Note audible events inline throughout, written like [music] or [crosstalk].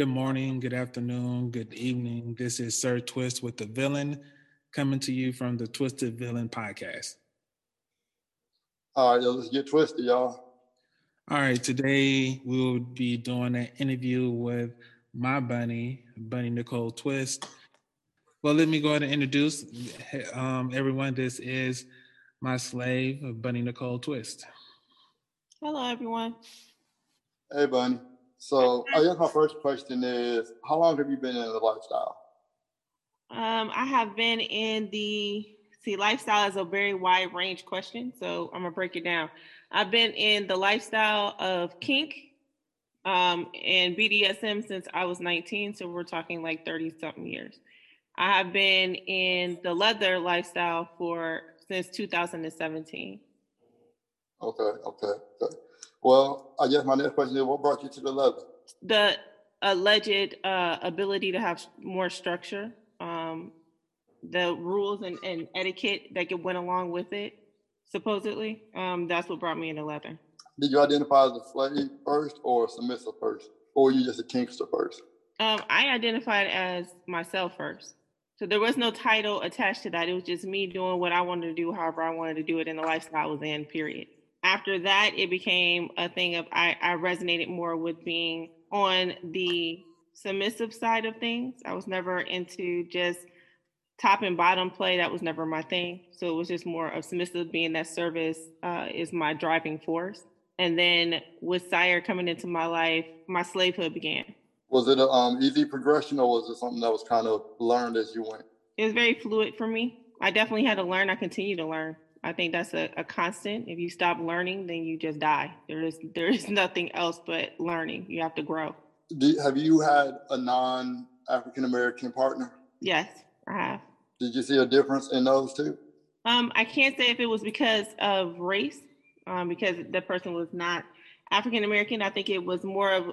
Good morning, good afternoon, good evening. This is Sir Twist with the Villain coming to you from the Twisted Villain podcast. All right, let's get twisted, y'all. All right, today we will be doing an interview with my bunny, Bunny Nicole Twist. Well, let me go ahead and introduce um, everyone. This is my slave, Bunny Nicole Twist. Hello, everyone. Hey, Bunny. So I guess my first question is, how long have you been in the lifestyle? Um, I have been in the see lifestyle is a very wide range question, so I'm gonna break it down. I've been in the lifestyle of kink um, and BDSM since I was 19, so we're talking like 30 something years. I have been in the leather lifestyle for since 2017. Okay, okay, okay. Well, I guess my next question is what brought you to the leather? The alleged uh, ability to have more structure, um, the rules and, and etiquette that went along with it, supposedly. Um, that's what brought me into leather. Did you identify as a slave first or a submissive first? Or were you just a kinkster first? Um, I identified as myself first. So there was no title attached to that. It was just me doing what I wanted to do, however I wanted to do it in the lifestyle I was in, period after that, it became a thing of I, I resonated more with being on the submissive side of things. I was never into just top and bottom play. That was never my thing. So it was just more of submissive, being that service uh, is my driving force. And then with Sire coming into my life, my slavehood began. Was it an um, easy progression or was it something that was kind of learned as you went? It was very fluid for me. I definitely had to learn. I continue to learn. I think that's a, a constant. If you stop learning, then you just die. There is there is [laughs] nothing else but learning. You have to grow. Do, have you had a non African American partner? Yes, I have. Did you see a difference in those two? Um, I can't say if it was because of race, um, because the person was not African American. I think it was more of,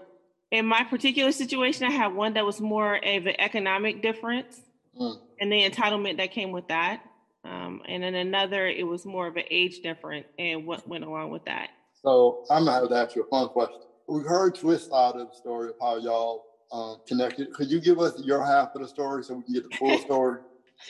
in my particular situation, I had one that was more of an economic difference mm. and the entitlement that came with that. Um, and then another, it was more of an age difference and what went along with that. So I'm gonna have to ask you a fun question. We heard twist side of the story of how y'all um, connected. Could you give us your half of the story so we can get the full story? [laughs] [laughs]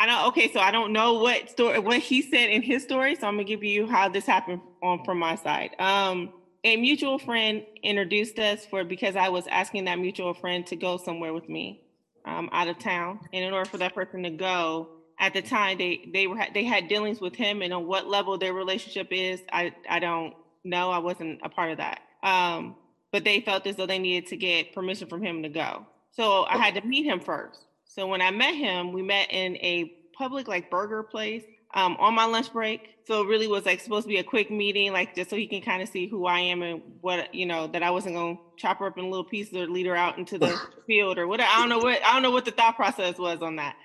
I don't. Okay, so I don't know what story what he said in his story, so I'm gonna give you how this happened on from my side. Um, a mutual friend introduced us for because I was asking that mutual friend to go somewhere with me um, out of town, and in order for that person to go, at the time they they were they had dealings with him and on what level their relationship is i i don't know. I wasn't a part of that. Um but they felt as though they needed to get permission from him to go. So i had to meet him first. So when i met him we met in a public like burger place um, on my lunch break. So it really was like supposed to be a quick meeting like just so he can kind of see who i am and what you know that i wasn't going to chop her up in little pieces or lead her out into the field or what i don't know what i don't know what the thought process was on that.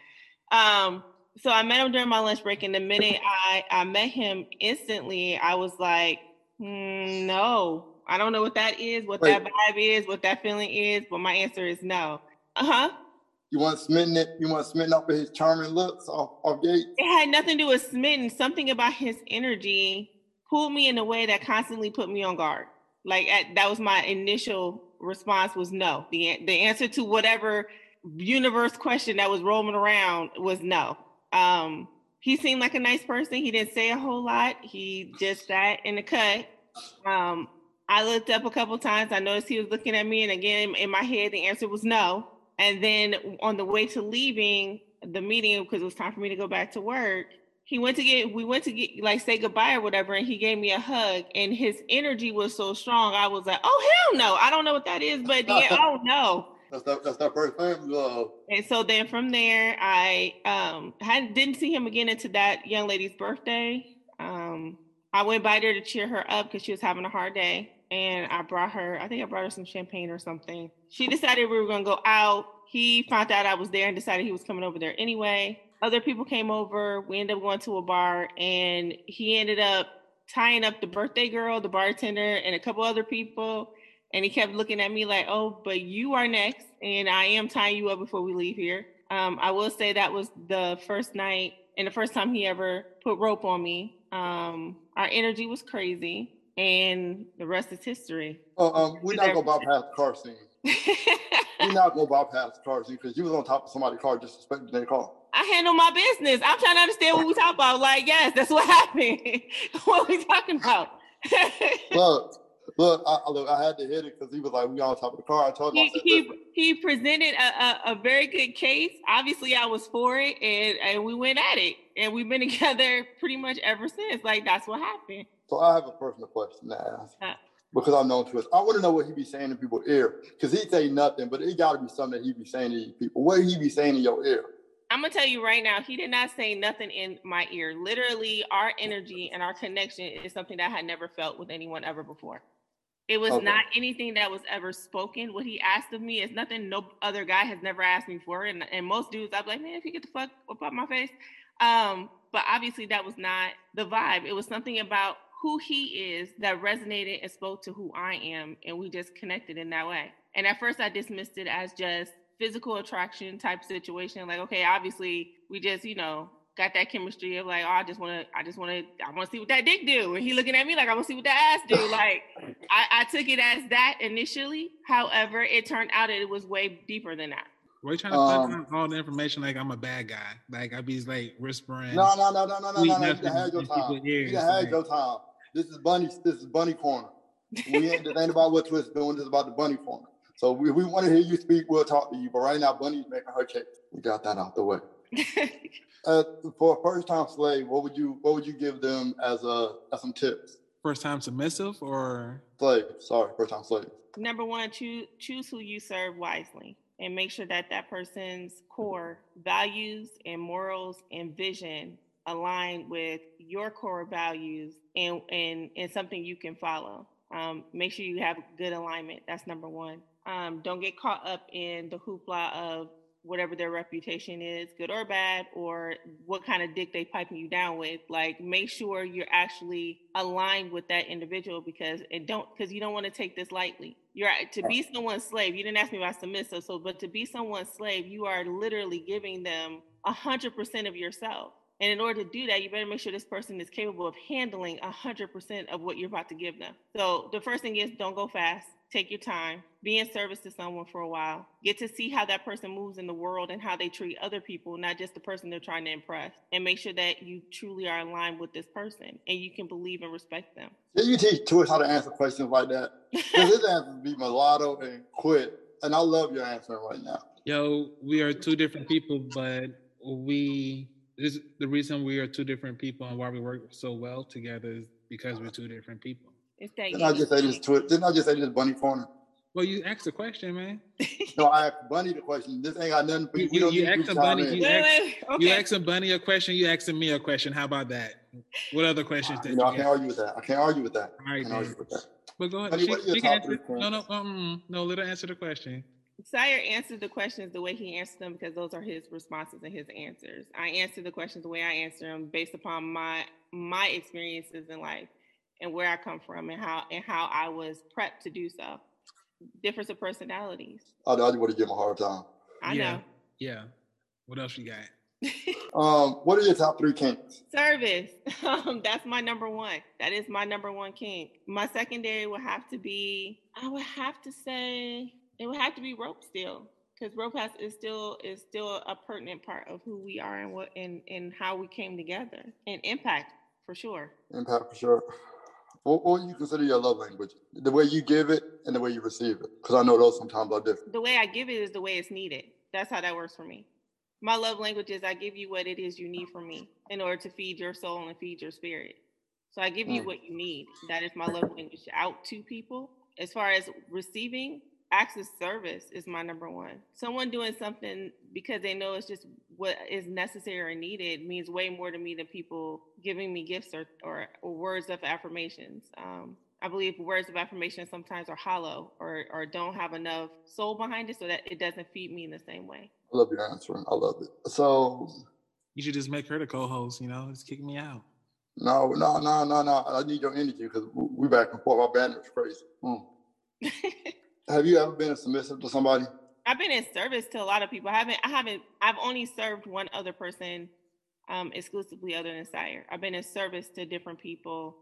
Um so I met him during my lunch break, and the minute I I met him instantly, I was like, mm, no, I don't know what that is, what Wait. that vibe is, what that feeling is, but my answer is no. Uh huh. You want smitten it? You want smitten up his charming looks off, off gate? It had nothing to do with smitten. Something about his energy pulled me in a way that constantly put me on guard. Like at, that was my initial response was no. The the answer to whatever universe question that was rolling around was no. Um, he seemed like a nice person. He didn't say a whole lot. He just sat in the cut. Um, I looked up a couple times. I noticed he was looking at me, and again in my head, the answer was no. And then on the way to leaving the meeting, because it was time for me to go back to work, he went to get we went to get like say goodbye or whatever, and he gave me a hug. And his energy was so strong, I was like, "Oh hell no! I don't know what that is, but yeah, oh no." That's that, that's that first time. love. And so then from there, I um had didn't see him again until that young lady's birthday. Um, I went by there to cheer her up because she was having a hard day, and I brought her. I think I brought her some champagne or something. She decided we were gonna go out. He found out I was there and decided he was coming over there anyway. Other people came over. We ended up going to a bar, and he ended up tying up the birthday girl, the bartender, and a couple other people and he kept looking at me like, "Oh, but you are next, and I am tying you up before we leave here." Um, I will say that was the first night and the first time he ever put rope on me. Um, our energy was crazy, and the rest is history. Oh, um, we're [laughs] not gonna bypass the car scene. you're not gonna bypass the car scene because you was on top of somebody's car disrespecting their car. I handle my business. I'm trying to understand what we talk about. Like, yes, that's what happened. [laughs] what are we talking about? [laughs] look, look, I, look, I had to hit it because he was like, "We on top of the car." I told him. He, he, he, presented a, a, a, very good case. Obviously, I was for it, and and we went at it, and we've been [laughs] together pretty much ever since. Like that's what happened. So I have a personal question to ask. Uh, because I'm known to us. I want to know what he be saying in people's ear. Because he say nothing, but it got to be something that he be saying to people. What he be saying in your ear? I'm gonna tell you right now, he did not say nothing in my ear. Literally, our energy and our connection is something that I had never felt with anyone ever before. It was okay. not anything that was ever spoken. What he asked of me is nothing no other guy has never asked me for. And, and most dudes, I'm like, man, if you get the fuck up out my face. Um, but obviously that was not the vibe. It was something about who he is that resonated and spoke to who I am. And we just connected in that way. And at first I dismissed it as just physical attraction type situation. Like, okay, obviously we just, you know, got that chemistry of like, oh, I just want to, I just want to, I want to see what that dick do. And he looking at me like, I want to see what that ass do. [laughs] Like, I, I took it as that initially. However, it turned out it was way deeper than that. We're trying to um, put all the information like I'm a bad guy. Like I be like whispering. No, no, no, no, no, no, no. You can have your time. You can have your time. This is bunny. This is bunny corner. We ain't, this ain't about what Twist doing. This is about the bunny corner. So we, we want to hear you speak. We'll talk to you. But right now, Bunny's making her case. We got that out the way. Uh, for a first-time slave, what would you what would you give them as a as some tips? First-time submissive or slave? Sorry, first-time slave. Number one, choose choose who you serve wisely, and make sure that that person's core values and morals and vision align with your core values and and and something you can follow. Um, make sure you have good alignment. That's number one. Um, don't get caught up in the hoopla of whatever their reputation is, good or bad, or what kind of dick they piping you down with. Like, make sure you're actually aligned with that individual because it don't because you don't want to take this lightly. You're to be someone's slave. You didn't ask me about submissive, so but to be someone's slave, you are literally giving them a hundred percent of yourself. And in order to do that, you better make sure this person is capable of handling a hundred percent of what you're about to give them. So the first thing is don't go fast take your time, be in service to someone for a while, get to see how that person moves in the world and how they treat other people, not just the person they're trying to impress, and make sure that you truly are aligned with this person and you can believe and respect them. Yeah, you teach Twist how to answer questions like that. [laughs] Because his answer be mulatto and quit. And I love your answer right now. Yo, we are two different people, but we this the reason we are two different people and why we work so well together is because we're two different people. It's that. Didn't I just say this? Twi- didn't I just say this bunny corner? Well, you asked a question, man. [laughs] no, I asked Bunny the question. This ain't got nothing. You, you, you, you asked Bunny. You, wait, wait, okay. you asked Bunny a question. You asking me a question. How about that? What other questions? Uh, you know, I can't argue with that. I can't argue with that. All right, I argue with that. But go ahead. Bunny, she, she can answer. No, no, um, no. Let her answer the question. Sire answered the questions the way he answered them because those are his responses and his answers. I answer the questions the way I answer them based upon my my experiences in life and where I come from and how and how I was prepped to do so. Difference of personalities. I, I want to give him a hard time. I yeah. know. Yeah. What else you got? [laughs] um, what are your top three kinks? Service. [laughs] Um, that's my number one. That is my number one kink. My secondary would have to be. I would have to say it would have to be rope still because rope has is still is still a pertinent part of who we are and what and and how we came together and impact for sure. Impact for sure. What, what you consider your love language? The way you give it and the way you receive it? Because I know those sometimes are different. The way I give it is the way it's needed. That's how that works for me. My love language is I give you what it is you need from me in order to feed your soul and feed your spirit. So I give you mm. what you need. That is my love language out to people. As far as receiving, acts of service is my number one. Someone doing something because they know it's just what is necessary or needed means way more to me than people giving me gifts or, or, or words of affirmations. Um, I believe words of affirmation sometimes are hollow or, or don't have enough soul behind it so that it doesn't feed me in the same way. I love your answer. I love it. So you should just make her the co-host, you know, just kick me out. No, no, no, no, no. I need your energy because we back and forth. Our banner is crazy. Mm. [laughs] Have you ever been submissive to somebody? I've been in service to a lot of people. I haven't. I haven't. I've only served one other person, um, exclusively other than Sire. I've been in service to different people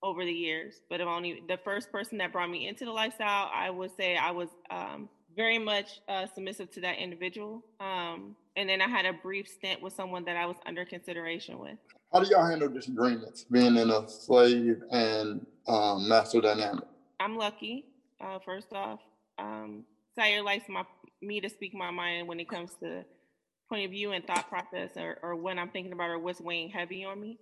over the years, but I've only the first person that brought me into the lifestyle. I would say I was um, very much uh, submissive to that individual. Um, and then I had a brief stint with someone that I was under consideration with. How do y'all handle disagreements being in a slave and um, master dynamic? I'm lucky. Uh, first off, um, Sire likes my me to speak my mind when it comes to point of view and thought process, or, or what I'm thinking about, or what's weighing heavy on me.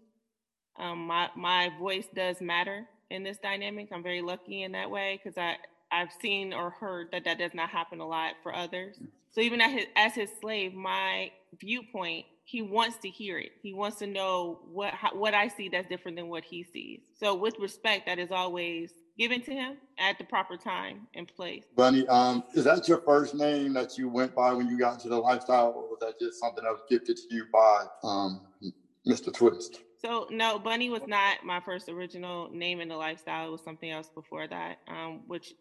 Um, my my voice does matter in this dynamic. I'm very lucky in that way because I I've seen or heard that that does not happen a lot for others. So even as his, as his slave, my viewpoint, he wants to hear it. He wants to know what how, what I see that's different than what he sees. So with respect, that is always given to him at the proper time and place. Bunny, um, is that your first name that you went by when you got into the lifestyle, or was that just something that was gifted to you by um, Mr. Twist? So no, Bunny was not my first original name in the lifestyle. It was something else before that, um, which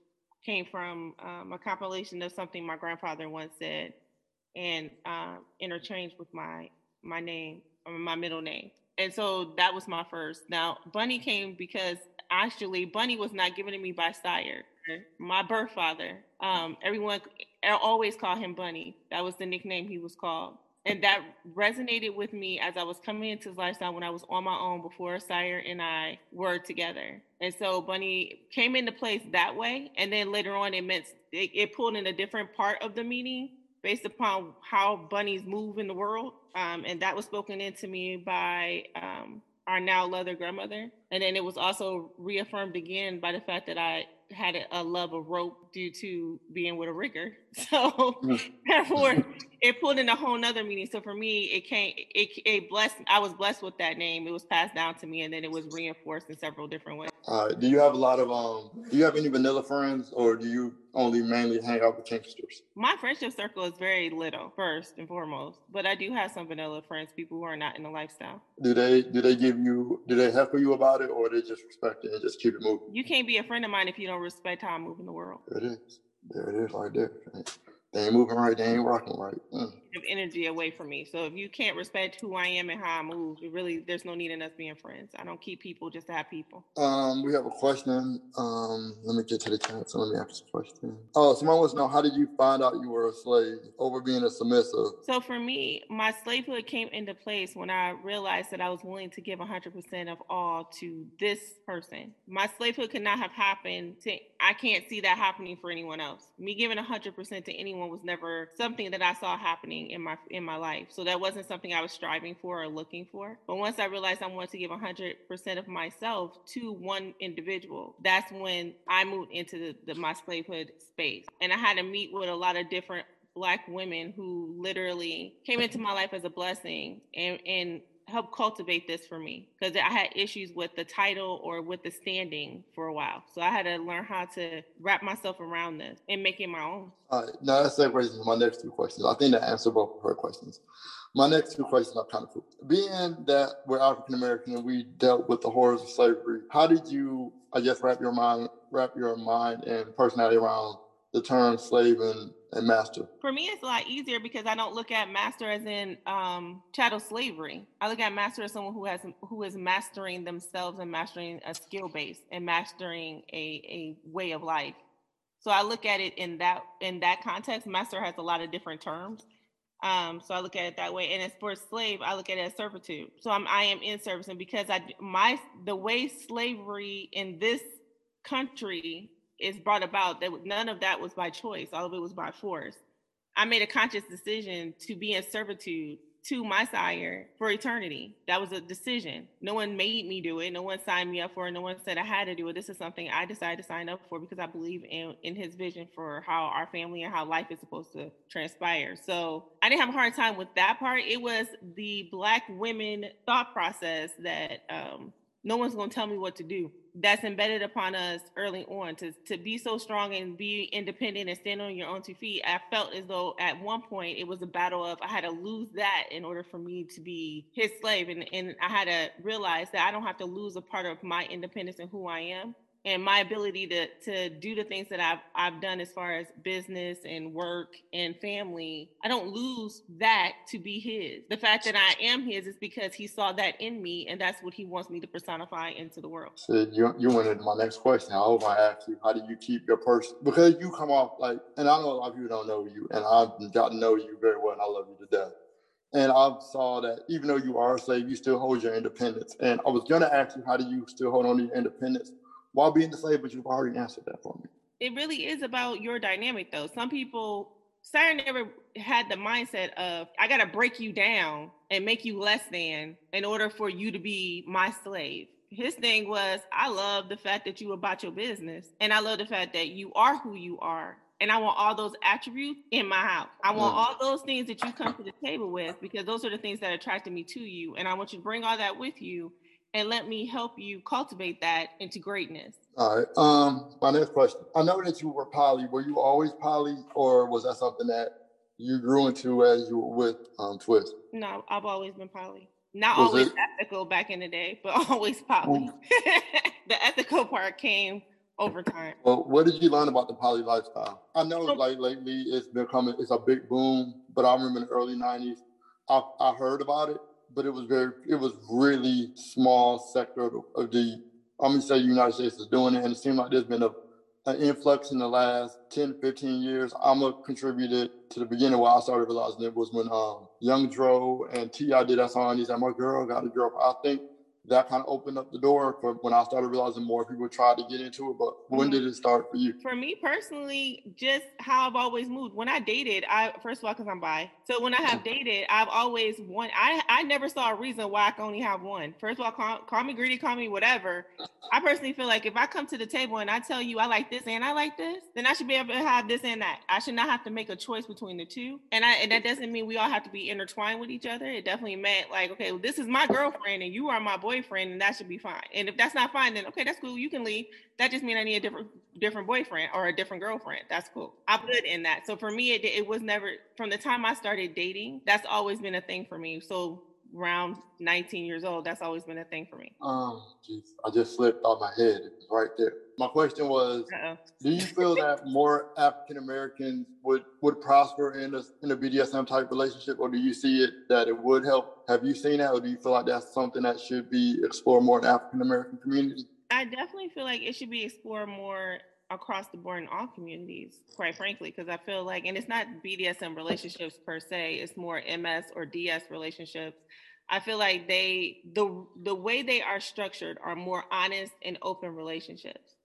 came from um, a compilation of something my grandfather once said, and uh, interchanged with my my name or my middle name. And so that was my first. Now Bunny came because actually Bunny was not given to me by sire. My birth father. Um, everyone always called him Bunny. That was the nickname he was called and that resonated with me as I was coming into his lifestyle when I was on my own before Sire and I were together. And so Bunny came into place that way. And then later on, it meant it, it pulled in a different part of the meaning based upon how bunnies move in the world. Um, and that was spoken into me by um, our now leather grandmother. And then it was also reaffirmed again by the fact that I had a love of rope due to being with a rigger. [laughs] So mm. therefore it pulled in a whole nother meaning. So for me, it came, it, it blessed, I was blessed with that name. It was passed down to me and then it was reinforced in several different ways. Uh, do you have a lot of, um, do you have any vanilla friends or do you only mainly hang out with kinksters? My friendship circle is very little, first and foremost, but I do have some vanilla friends, people who are not in the lifestyle. Do they, do they give you, do they heckle you about it or they just respect it and just keep it moving? You can't be a friend of mine if you don't respect how I move in the world. It is. There it is right there. They ain't moving right. They ain't rocking right. Mm. Of energy away from me. So if you can't respect who I am and how I move, it really there's no need in us being friends. I don't keep people just to have people. Um, we have a question. Um, let me get to the chat. So let me ask the question. Oh, someone wants to know how did you find out you were a slave over being a submissive? So for me, my slavehood came into place when I realized that I was willing to give 100% of all to this person. My slavehood could not have happened to. I can't see that happening for anyone else. Me giving 100% to anyone was never something that I saw happening in my in my life. So that wasn't something I was striving for or looking for. But once I realized I wanted to give 100% of myself to one individual, that's when I moved into the, the my slavehood space. And I had to meet with a lot of different black women who literally came into my life as a blessing and and help cultivate this for me because I had issues with the title or with the standing for a while. So I had to learn how to wrap myself around this and make it my own. Uh, right. Now that's into my next two questions. I think that answer both of her questions. My next two questions are kind of cool. Being that we're African American and we dealt with the horrors of slavery, how did you, I guess, wrap your mind, wrap your mind and personality around the term slave and, and master? For me, it's a lot easier because I don't look at master as in um, chattel slavery. I look at master as someone who has who is mastering themselves and mastering a skill base and mastering a, a way of life. So I look at it in that in that context. Master has a lot of different terms. Um, so I look at it that way. And as for slave, I look at it as servitude. So I'm I am in service, and because I my the way slavery in this country is brought about that none of that was by choice. All of it was by force. I made a conscious decision to be in servitude to my sire for eternity. That was a decision. No one made me do it. No one signed me up for it. No one said i had to do it. This is something i decided to sign up for because i believe in in his vision for how our family and how life is supposed to transpire. So i didn't have a hard time with that part. It was the black women thought process that um, no one's going to tell me what to do that's embedded upon us early on to to be so strong and be independent and stand on your own two feet. I felt as though at one point it was a battle of I had to lose that in order for me to be his slave, and and I had to realize that I don't have to lose a part of my independence and who I am and my ability to to do the things that I've I've done as far as business and work and family, I don't lose that to be his. The fact that I am his is because he saw that in me, and that's what he wants me to personify into the world. So you you went into my next question. I was going to ask you, how do you keep your person? Because you come off like, and I know a lot of people don't know you, and I've got to know you very well, and I love you to death. And I saw that even though you are a slave, you still hold your independence. And I was to ask you, how do you still hold on to your independence? While being disabled, but you've already answered that for me. It really is about your dynamic, though. Some people, Sire never had the mindset of, I got to break you down and make you less than in order for you to be my slave. His thing was, I love the fact that you about your business, and I love the fact that you are who you are. And I want all those attributes in my house. I want all those things that you come to the table with because those are the things that attracted me to you. And I want you to bring all that with you and let me help you cultivate that into greatness. All right. Um, my next question. I know that you were poly. Were you always poly, or was that something that you grew into as you were with um, Twist? No, I've always been poly. Not was always it? ethical back in the day, but [laughs] always poly. [laughs] the ethical part came over time. Well, what did you learn about the poly lifestyle? I know, so, like lately, it's becoming it's a big boom. But I remember in the early '90s, I, I heard about it, but it was very, it was really small sector of, the, I'm gonna say United States is doing it, and it seemed like there's been a, an influx in the last 10, 15 years. I'm a contributor to the beginning where I started realizing it was when um, Young Dro and T.I. did that song. He said, my girl got a girl. I think that kind of opened up the door for when I started realizing more people tried to get into it. But when mm-hmm. did it start for you? For me personally, just how I've always moved. When I dated, I first of all, because I'm bi. So when I have dated, I've always one. I I never saw a reason why I can only have one. First of all, call, call me greedy, call me whatever. I personally feel like if I come to the table and I tell you I like this and I like this, then I should be able to have this and that. I should not have to make a choice between the two. And I and that doesn't mean we all have to be intertwined with each other. It definitely meant like, okay, well, this is my girlfriend and you are my boyfriend, and that should be fine. And if that's not fine, then okay, that's cool. You can leave. That just means I need a different different boyfriend or a different girlfriend. That's cool. I'm good in that. So for me, it it was never from the time I started dating. That's always been a thing for me. So around 19 years old, that's always been a thing for me. Um, geez, I just slipped off my head. It was right there. My question was: Uh-oh. Do you feel that more African Americans would would prosper in a in a BDSM type relationship, or do you see it that it would help? Have you seen that, or do you feel like that's something that should be explored more in African American community? I definitely feel like it should be explored more across the board in all communities, quite frankly, because I feel like, and it's not BDSM relationships per se, it's more MS or DS relationships. I feel like they the the way they are structured are more honest and open relationships,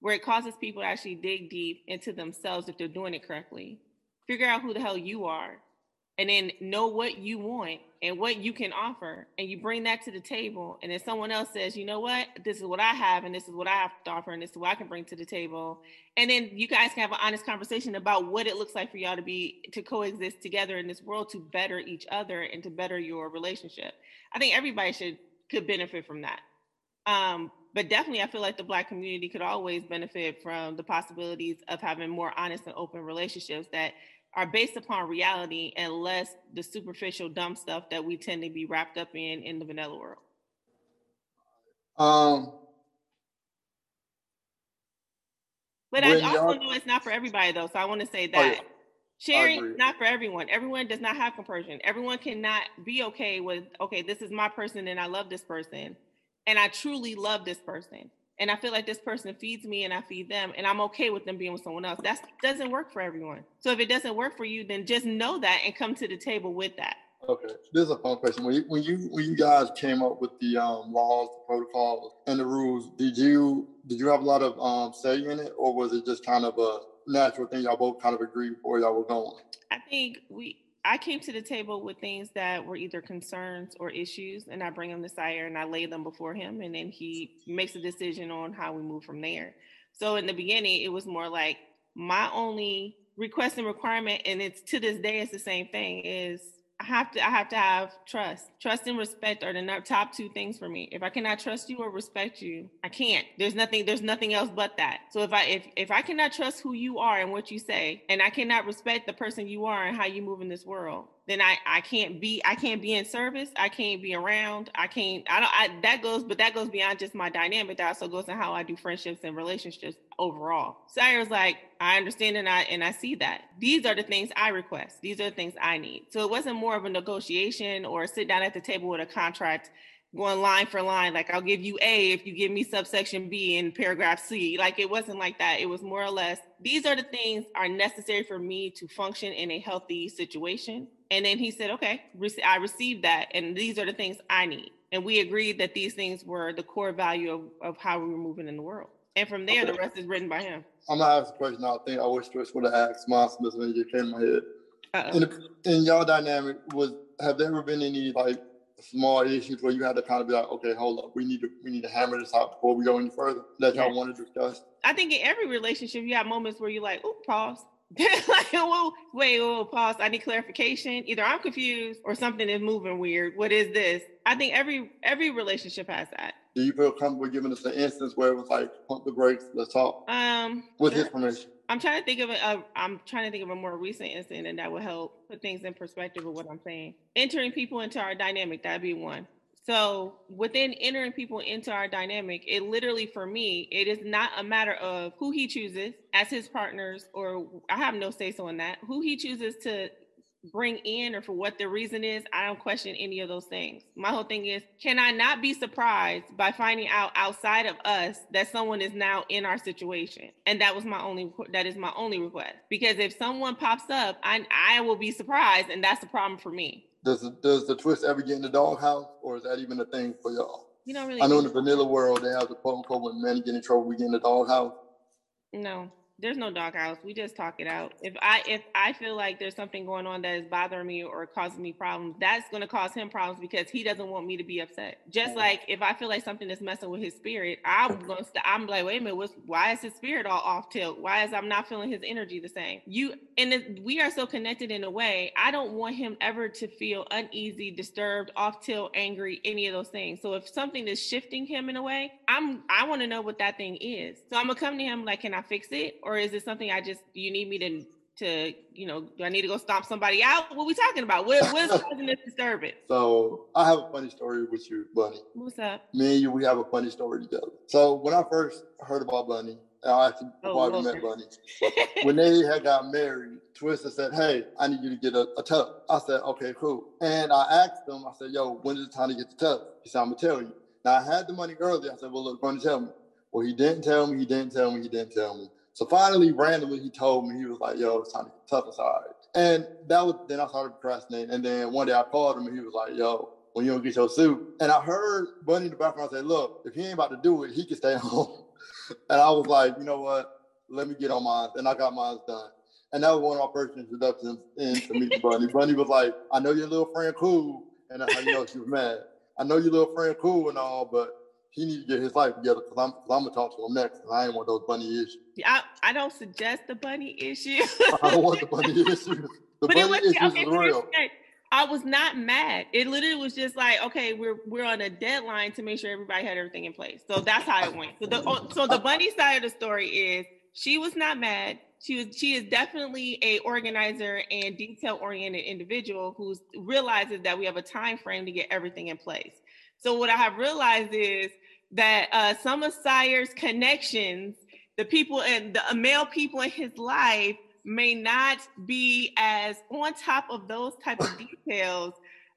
where it causes people to actually dig deep into themselves if they're doing it correctly. Figure out who the hell you are, and then know what you want and what you can offer and you bring that to the table and then someone else says you know what? This is what i have and this is what i have to offer and this is what i can bring to the table. And then you guys can have an honest conversation about what it looks like for y'all to be to coexist together in this world to better each other and to better your relationship. I think everybody should could benefit from that. Um, but definitely i feel like the black community could always benefit from the possibilities of having more honest and open relationships that are based upon reality and less the superficial dumb stuff that we tend to be wrapped up in in the vanilla world. Um but i also know it's not for everybody though so i want to say that. oh, yeah. sharing not for everyone. Everyone does not have compersion. Everyone cannot be okay with okay this is my person and i love this person and i truly love this person and I feel like this person feeds me and I feed them and I'm okay with them being with someone else. That doesn't work for everyone. So if it doesn't work for you, then just know that and come to the table with that. Okay, this is a fun question. When you when you when you guys came up with the um, laws, the protocols, and the rules, did you did you have a lot of um, say in it, or was it just kind of a natural thing y'all both kind of agreed before y'all were going? I think we I came to the table with things that were either concerns or issues, and I bring them to Sire and I lay them before him, and then he makes a decision on how we move from there. So in the beginning, it was more like my only request and requirement, and it's to this day, it's the same thing: is I have to I have to have trust. Trust and respect are the top two things for me. If I cannot trust you or respect you, I can't. There's nothing there's nothing else but that. So if I if if I cannot trust who you are and what you say and I cannot respect the person you are and how you move in this world, then I I can't be I can't be in service. I can't be around. I can't I don't I that goes but that goes beyond just my dynamic. That also goes to how I do friendships and relationships overall. Sire's like I understand and I and I see that. These are the things I request. These are the things I need. So it wasn't more of a negotiation or sit down at the table with a contract going line for line like i'll give you a if you give me subsection b in paragraph c like it wasn't like that it was more or less these are the things are necessary for me to function in a healthy situation and then he said, okay, I received that. And these are the things I need. And we agreed that these things were the core value of, of how we were moving in the world. And from there, okay. the rest is written by him. I'm gonna ask a question. I think I wish Trish would have asked Miles Smith when it came in my head. In, the, in y'all dynamic, was have there ever been any like small issues where you had to kind of be like, okay, hold up, we need to we need to hammer this out before we go any further that y'all want to discuss? I think in every relationship, you have moments where you're like, oh, pause. [laughs] like, whoa, wait, whoa, pause. I need clarification. Either I'm confused or something is moving weird. What is this? I think every every relationship has that. Do you feel comfortable giving us an instance where it was like, pump the brakes, let's talk? Um, with his permission. I'm trying to think of a, a. I'm trying to think of a more recent incident, and that would help put things in perspective of what I'm saying. Entering people into our dynamic, that'd be one. So within entering people into our dynamic, it literally for me, it is not a matter of who he chooses as his partners, or I have no say so in that. Who he chooses to bring in or for what the reason is, I don't question any of those things. My whole thing is, can I not be surprised by finding out outside of us that someone is now in our situation? And that was my only that is my only request. Because if someone pops up, I I will be surprised and that's the problem for me. Does does the twist ever get in the doghouse, or is that even a thing for y'all? You don't really. I know in the vanilla world they have the quote unquote when men get in trouble, we get in the doghouse. No, there's no doghouse. We just talk it out. If I if I feel like there's something going on that is bothering me or causing me problems, that's going to cause him problems because he doesn't want me to be upset. Just like if I feel like something is messing with his spirit, I'm [laughs] going to st- I'm like, wait a minute, what's why is his spirit all off tilt? Why is I'm not feeling his energy the same? You and it, we are so connected in a way. I don't want him ever to feel uneasy, disturbed, off tilt, angry, any of those things. So if something is shifting him in a way, I'm I want to know what that thing is. So I'm gonna come to him like, can I fix it? or is it something I just you need me to to you know do I need to go stomp somebody out? What are we talking about? What what's [laughs] causing this disturbance? So I have a funny story with you, Bunny. What's up? Me and you, we have a funny story together. So when I first heard about Bunny, I actually oh, met Bunny, [laughs] when they had got married, Twister said, "Hey, I need you to get a, a tub." I said, "Okay, cool." And I asked him, I said, "Yo, when is the time to get the tub?" He said, "I'm gonna tell you." Now I had the money earlier. I said, "Well, look, Bunny, tell me." Well, he didn't tell me. He didn't tell me. He didn't tell me. So finally, randomly, he told me he was like, "Yo, it's time to get tough inside." And that was then I started procrastinating. And then one day I called him and he was like, "Yo, when you don't get your suit," and I heard Bunny in the background say, "Look, if he ain't about to do it, he can stay [laughs] home." and I was like, "You know what? Let me get on mine." And I got mine done. And that was one of my first introductions into meeting Bunny. Bunny was like, "I know your little friend cool," and I know she was mad. I know your little friend cool and all, but he needs to get his life together because I'm, cause I'm gonna talk to him next. Because I ain't want those bunny issues. Yeah, I, I don't suggest the bunny issue. [laughs] I don't want the bunny [laughs] issues. The but bunny it was, issues okay, is real. I was not mad. It literally was just like, okay, we're we're on a deadline to make sure everybody had everything in place. So that's how it went. So the oh, so the bunny side of the story is she was not mad. She was she is definitely a organizer and detail oriented individual who realizes that we have a time frame to get everything in place. So what I have realized is that uh, some of Sire's connections, the people and the male people in his life may not be as on top of those type of details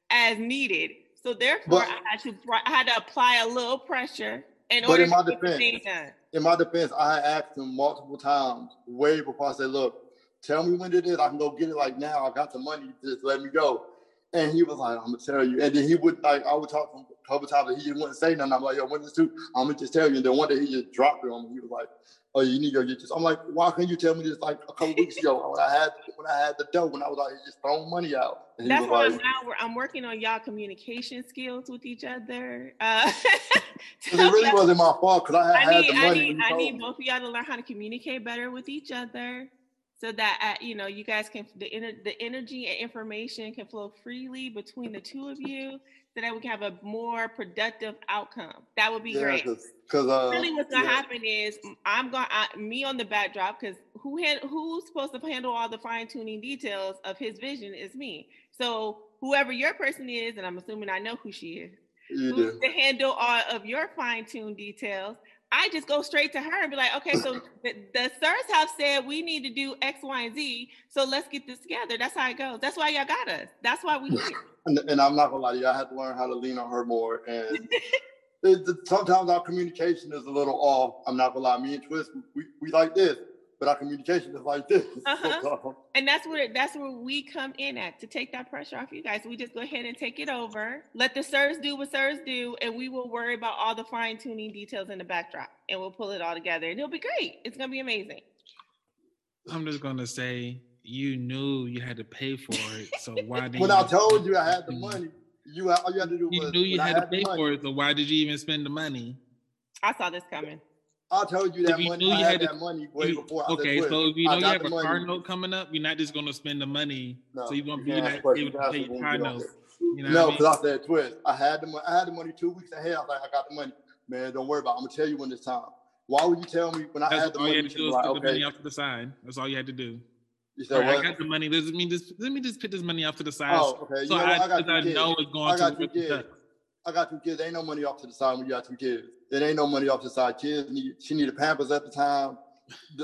as needed. So therefore, but, I had to I had to apply a little pressure in order in my to defense, get done. In my defense, I asked him multiple times, way before I said, "Look, tell me when it is. I can go get it. Like now, I got the money. Just let me go." And he was like, "I'm gonna tell you." And then he would like, I would talk to him a couple times, and he just wouldn't say nothing. I'm like, "Yo, when this too?" I'm gonna just tell you. And then one day he just dropped it on me. He was like, "Oh, you need to go get this." I'm like, "Why couldn't you tell me this like a couple weeks ago when I had when I had the dough when I was out here just throwing money out?" That's why like, now I'm working on y'all communication skills with each other. Uh, [laughs] it really wasn't my fault because I had, I need, had the money. I need, I need both of y'all to learn how to communicate better with each other so that uh, you know you guys can the the energy and information can flow freely between the two of you so that we can have a more productive outcome that would be yeah, great because uh, really what's gonna yeah. happen is i'm going to me on the backdrop because who had who's supposed to handle all the fine-tuning details of his vision is me so whoever your person is and i'm assuming i know who she is you who's do. to handle all of your fine-tuned details I just go straight to her and be like, okay, so the, the sirs have said we need to do X, Y, and Z. So let's get this together. That's how it goes. That's why y'all got us. That's why we here. [laughs] And, and I'm not gonna lie to you, I had to learn how to lean on her more. And [laughs] it, sometimes our communication is a little off. I'm not gonna lie. Me and Twist, we, we like this but our communication is like this. [laughs] Uh-huh. and that's where that's where we come in at to take that pressure off you guys. We just go ahead and take it over. Let the sirs do what sirs do, and we will worry about all the fine tuning details in the backdrop, and we'll pull it all together, and it'll be great. It's gonna be amazing. I'm just gonna say you knew you had to pay for it, so [laughs] why did? when I told you I had the [laughs] money, you all you had to do you was knew you had, had to pay for it, so why did you even spend the money? I saw this coming. I told you that money. I had, that money way you, before. Okay, so if you know you have a car note coming up, you're not just going to spend the money. No, so you won't be not able to pay your car note. You know no, because I, mean? I, said twist. I had the money. I had the money two weeks ahead. I was like, I got the money. Man, don't worry about. it. I'm gonna tell you when it's time. Why would you tell me when I That's had the money? All you had to do was like, put okay. the money off to the side. That's all you had to do. You said, right, I got the money. Let me just let me just put this money off to the side. Oh, okay. So you know I, I, got I know it's going I got to two kids. I got two kids. Ain't no money off to the side when you got two kids. There ain't no money off the side. Kids need she needed Pampers at the time,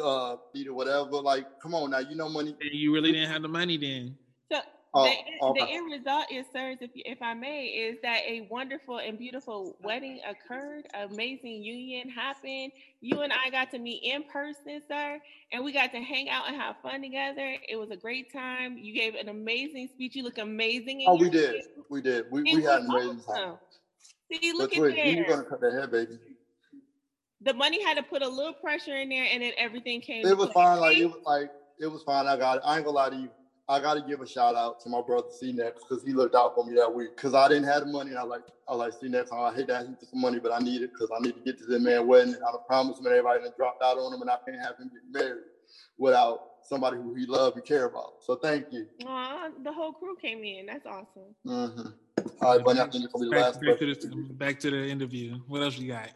uh, needed whatever. Like, come on now, you know money. You really didn't have the money then. So oh, the, okay. the end result is, sirs, if if I may, is that a wonderful and beautiful wedding occurred. Amazing union happened. You and I got to meet in person, sir, and we got to hang out and have fun together. It was a great time. You gave an amazing speech. You look amazing. oh, we did. we did. We we had an amazing awesome. time. See, look but at wait, there. You're gonna cut that hair, baby. The money had to put a little pressure in there, and then everything came. It was fine. Like it was like it was fine. I got it. I ain't gonna lie to you. I got to give a shout out to my brother C Next because he looked out for me that week. Because I didn't have the money, and I like I like C Next. I hate to ask him for some money, but I need it because I need to get to the man wedding. And I promised him and everybody and dropped out on him, and I can't have him get married without somebody who he love and care about. So thank you. Aw, the whole crew came in. That's awesome. Mm-hmm. All right, Bunny, I think it's gonna be the back, last back to the, back to the interview. What else you got?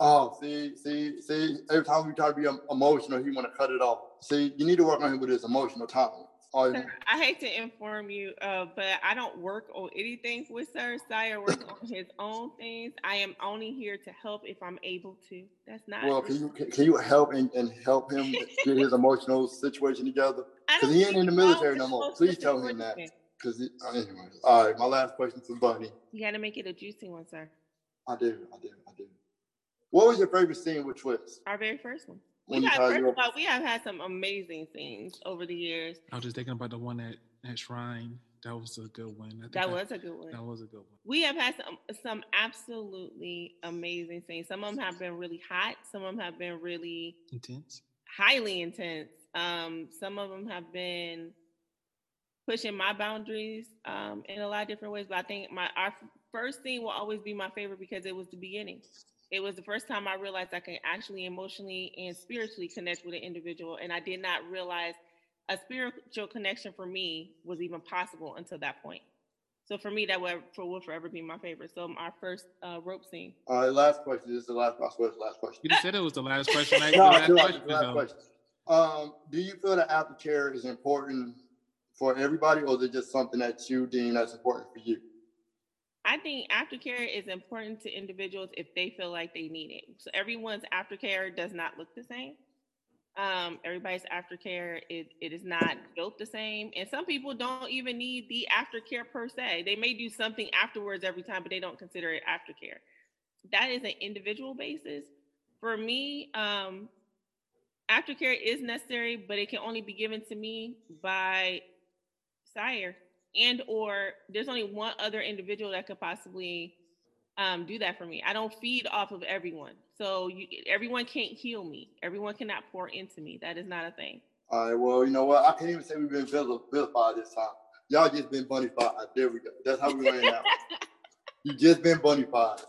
Oh, see, see, see. Every time we try to be emotional, he want to cut it off. See, you need to work on him with his emotional tolerance. I hate to inform you, uh, but I don't work on anything with Sir. Sire works on his own things. I am only here to help if I'm able to. That's not. Well, can you can you help and, and help him get his [laughs] emotional situation together? Because he ain't in the military no more. Please tell him that. Because anyways, all right. My last question to Bunny. You got to make it a juicy one, sir. I do. I do. I do. What was your favorite scene with Twist? Our very first one. We have, first of all, we have had some amazing scenes over the years. I was just thinking about the one at, at Shrine. That was a good one. That was a good one. That was a good one. We have had some some absolutely amazing scenes. Some of them have been really hot. Some of them have been really intense, highly intense. Um, some of them have been pushing my boundaries um, in a lot of different ways. But I think my our first scene will always be my favorite because it was the beginning it was the first time I realized I could actually emotionally and spiritually connect with an individual. And I did not realize a spiritual connection for me was even possible until that point. So for me, that would, for, will forever be my favorite. So our first uh, rope scene. All right, last question. This is the last, last question. Last question. You just said it was the last [laughs] question. no, last, question, last question. Um, do you feel that aftercare is important for everybody, or is it just something that you deem that's important for you? I think aftercare is important to individuals if they feel like they need it. So everyone's aftercare does not look the same. Um, everybody's aftercare it, it is not built the same, and some people don't even need the aftercare per se. They may do something afterwards every time, but they don't consider it aftercare. That is an individual basis. For me, um, aftercare is necessary, but it can only be given to me by sire and or there's only one other individual that could possibly um, do that for me. I don't feed off of everyone, so you, everyone can't heal me. Everyone cannot pour into me. That is not a thing. All right. Well, you know what? I can't even say we've been vilified this time. Y'all just been bunny fied. There we go. That's how we went out. [laughs] you just been bunny fied.